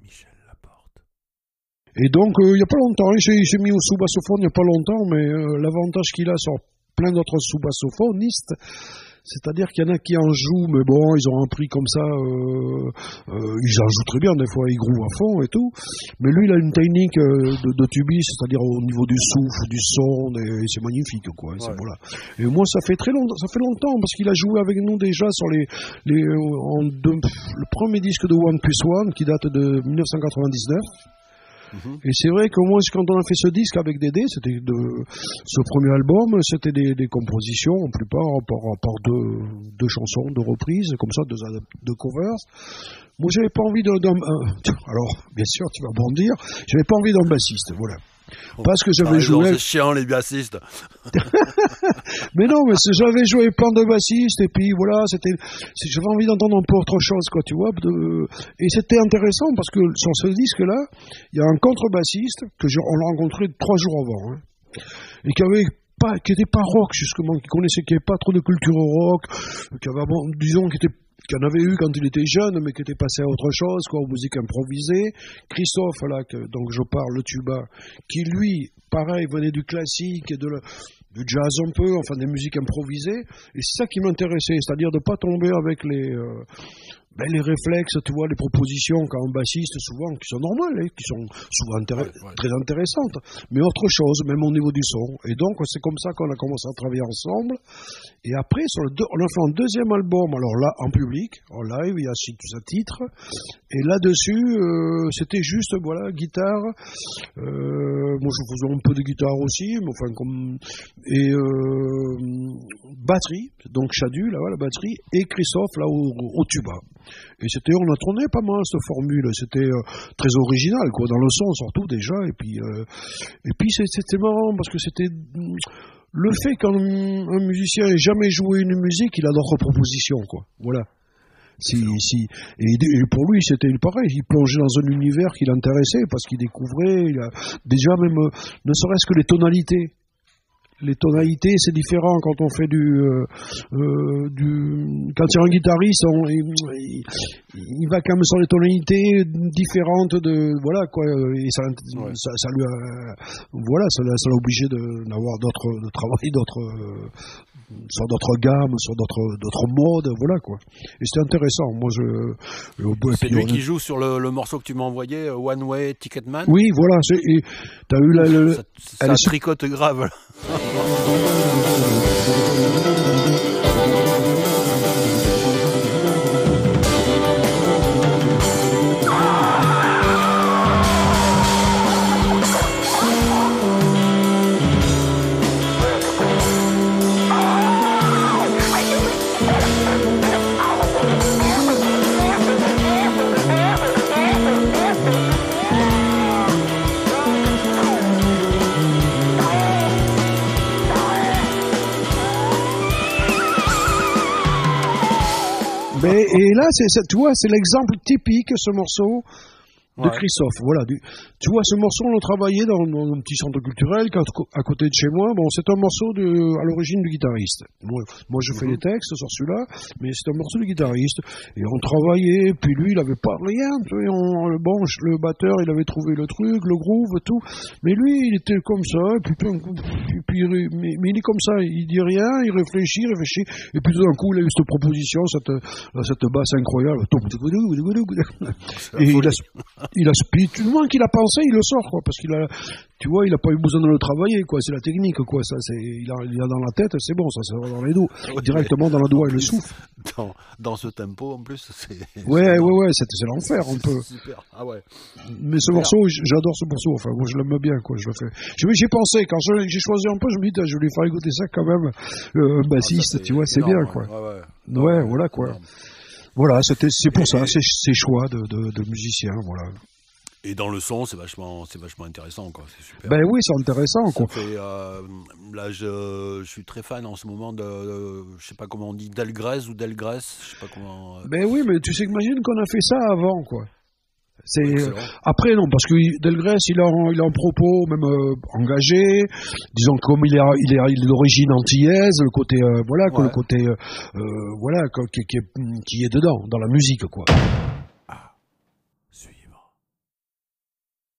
Michel Laporte. Et donc, euh, il n'y a pas longtemps, il s'est mis au sous-bassophone il n'y a pas longtemps, mais euh, l'avantage qu'il a sur plein d'autres sous-bassophonistes, c'est-à-dire qu'il y en a qui en jouent, mais bon, ils ont un prix comme ça, euh, euh, ils en jouent très bien, des fois ils grouvent à fond et tout. Mais lui, il a une technique euh, de, de tubis, c'est-à-dire au niveau du souffle, du son, et c'est magnifique, quoi. Et, c'est- Ouais. voilà. et moi, ça fait très longtemps, ça fait longtemps, parce qu'il a joué avec nous déjà sur les, les en deux- le premier disque de One Plus One, qui date de 1999. Mhm. Et c'est vrai que moi, quand on a fait ce disque avec Dédé, c'était de ce premier album, c'était des, compositions, en plupart par, par deux, chansons, deux reprises, comme ça, deux, deux covers. Moi, j'avais pas envie d'un, d'un- un- alors, bien sûr, tu vas bondir, j'avais pas envie d'un bassiste, voilà. Parce que j'avais joué, C'est chiant les bassistes. mais non, mais j'avais joué plein de bassistes et puis voilà, c'était, j'avais envie d'entendre un peu autre chose, quoi, tu vois. de- et c'était intéressant parce que sur ce disque-là, il y a un contrebassiste que j'ai, on l'a rencontré trois jours avant, hein, et qui avait pas, qui était pas rock justement, qui connaissait, qui avait pas trop de culture rock, qui avait, bon, disons, qui était qui en avait eu quand il était jeune, mais qui était passé à autre chose, quoi, aux musiques improvisées. Christophe, là, donc je parle, le tuba, qui lui, pareil, venait du classique et de du jazz un peu, enfin des musiques improvisées. Et c'est ça qui m'intéressait, c'est-à-dire de pas tomber avec les, euh, ben, les réflexes, tu vois, les propositions qu'a un bassiste souvent, qui sont normales, hein, qui sont souvent intér- Ouais, ouais. très intéressantes, mais autre chose, même au niveau du son. Et donc c'est comme ça qu'on a commencé à travailler ensemble. Et après, sur le deux- on a fait un deuxième album, alors là, en public, en live, il y a six six titres. Et là-dessus, euh, c'était juste, voilà, guitare. Euh, moi, je faisais un peu de guitare aussi, mais enfin, comme. Et euh, batterie, donc Chadu, là, la batterie, et Christophe, là, au, au tuba. Et c'était, on a tourné pas mal cette formule. C'était euh, très original, quoi, dans le son surtout déjà. Et puis, euh, et puis c'était marrant parce que c'était le fait qu'un un musicien ait jamais joué une musique, il a d'autres propositions, quoi. Voilà. Si, si, et, et pour lui, c'était pareil. Il plongeait dans un univers qui l'intéressait parce qu'il découvrait. Il a, déjà même, euh, ne serait-ce que les tonalités. Les tonalités, c'est différent quand on fait du, euh, euh, du, quand il y a un guitariste, on- il, il- il va quand même sur les tonalités différentes de, voilà quoi, et ça, Ouais. ça, ça lui, a- voilà, ça l'a, obligé d'avoir d'autres, de travailler d'autres, sur d'autres gammes, sur d'autres, d'autres modes, voilà quoi. Et c'était intéressant. Moi, je, et C'est lui on- qui joue sur le, le morceau que tu m'as envoyé, euh, One Way Ticketman. Oui, voilà. T'as eu la, le- Ça, ça elle est sur- tricote grave. et là, c'est, tu vois, c'est l'exemple typique, ce morceau de Ouais. Christophe. Voilà. Du- tu vois, ce morceau, on l'a travaillé dans, dans un petit centre culturel à côté de chez moi. Bon, c'est un morceau de, à l'origine du guitariste. Moi, moi je fais Mhm. les textes sur celui-là, mais c'est un morceau du guitariste. Et on travaillait, puis lui, il avait pas rien. On- le, bon, le batteur, il avait trouvé le truc, le groove, tout. Mais lui, il était comme ça, et puis, puis, mais, mais il est comme ça, il dit rien, il réfléchit, réfléchit, et puis tout d'un coup, il a eu cette proposition, cette, cette basse incroyable. Et il a, il a puis moins qu'il a pensé, il le sort, quoi, parce qu'il a, tu vois, il a pas eu besoin de le travailler, quoi. C'est la technique, quoi. Ça, c'est, il a, il a dans la tête, c'est bon, ça, c'est dans les dos, directement dans le doigt et le souffle. Dans, dans ce tempo, en plus, c'est. Ouais, ouais, ouais, c'est, c'est l'enfer, un peu. Super. Ah ouais. Mais ce morceau, j'adore ce morceau. Enfin, moi, je l'aime bien, quoi. Je le fais. J'ai, pensé quand j'ai choisi un peu, je me dis, je vais lui faire écouter ça quand même. Euh, bassiste, Ah, tu vois, c'est bien, ouais. quoi. Ouais, ouais. Ouais, voilà, quoi. Énorme. Voilà, c'est pour Et- ça, c'est, c'est choix de, de, de musicien, voilà. Et dans le son, c'est vachement, c'est vachement intéressant, quoi. C'est super. Ben oui, c'est intéressant, Ça quoi. fait, euh, là, je, je suis très fan en ce moment de, de- je sais pas comment on dit, Delgrès ou Delgrès, je sais pas comment. euh, Ben oui, mais tu sais, imagine qu'on a fait ça avant, quoi. Excellent. après non parce que Delgrès il a un- il a un propos même euh, engagé disons comme il est il est, d'origine antillaise le côté euh, voilà le côté euh, euh, voilà qui est, qui est dedans dans la musique quoi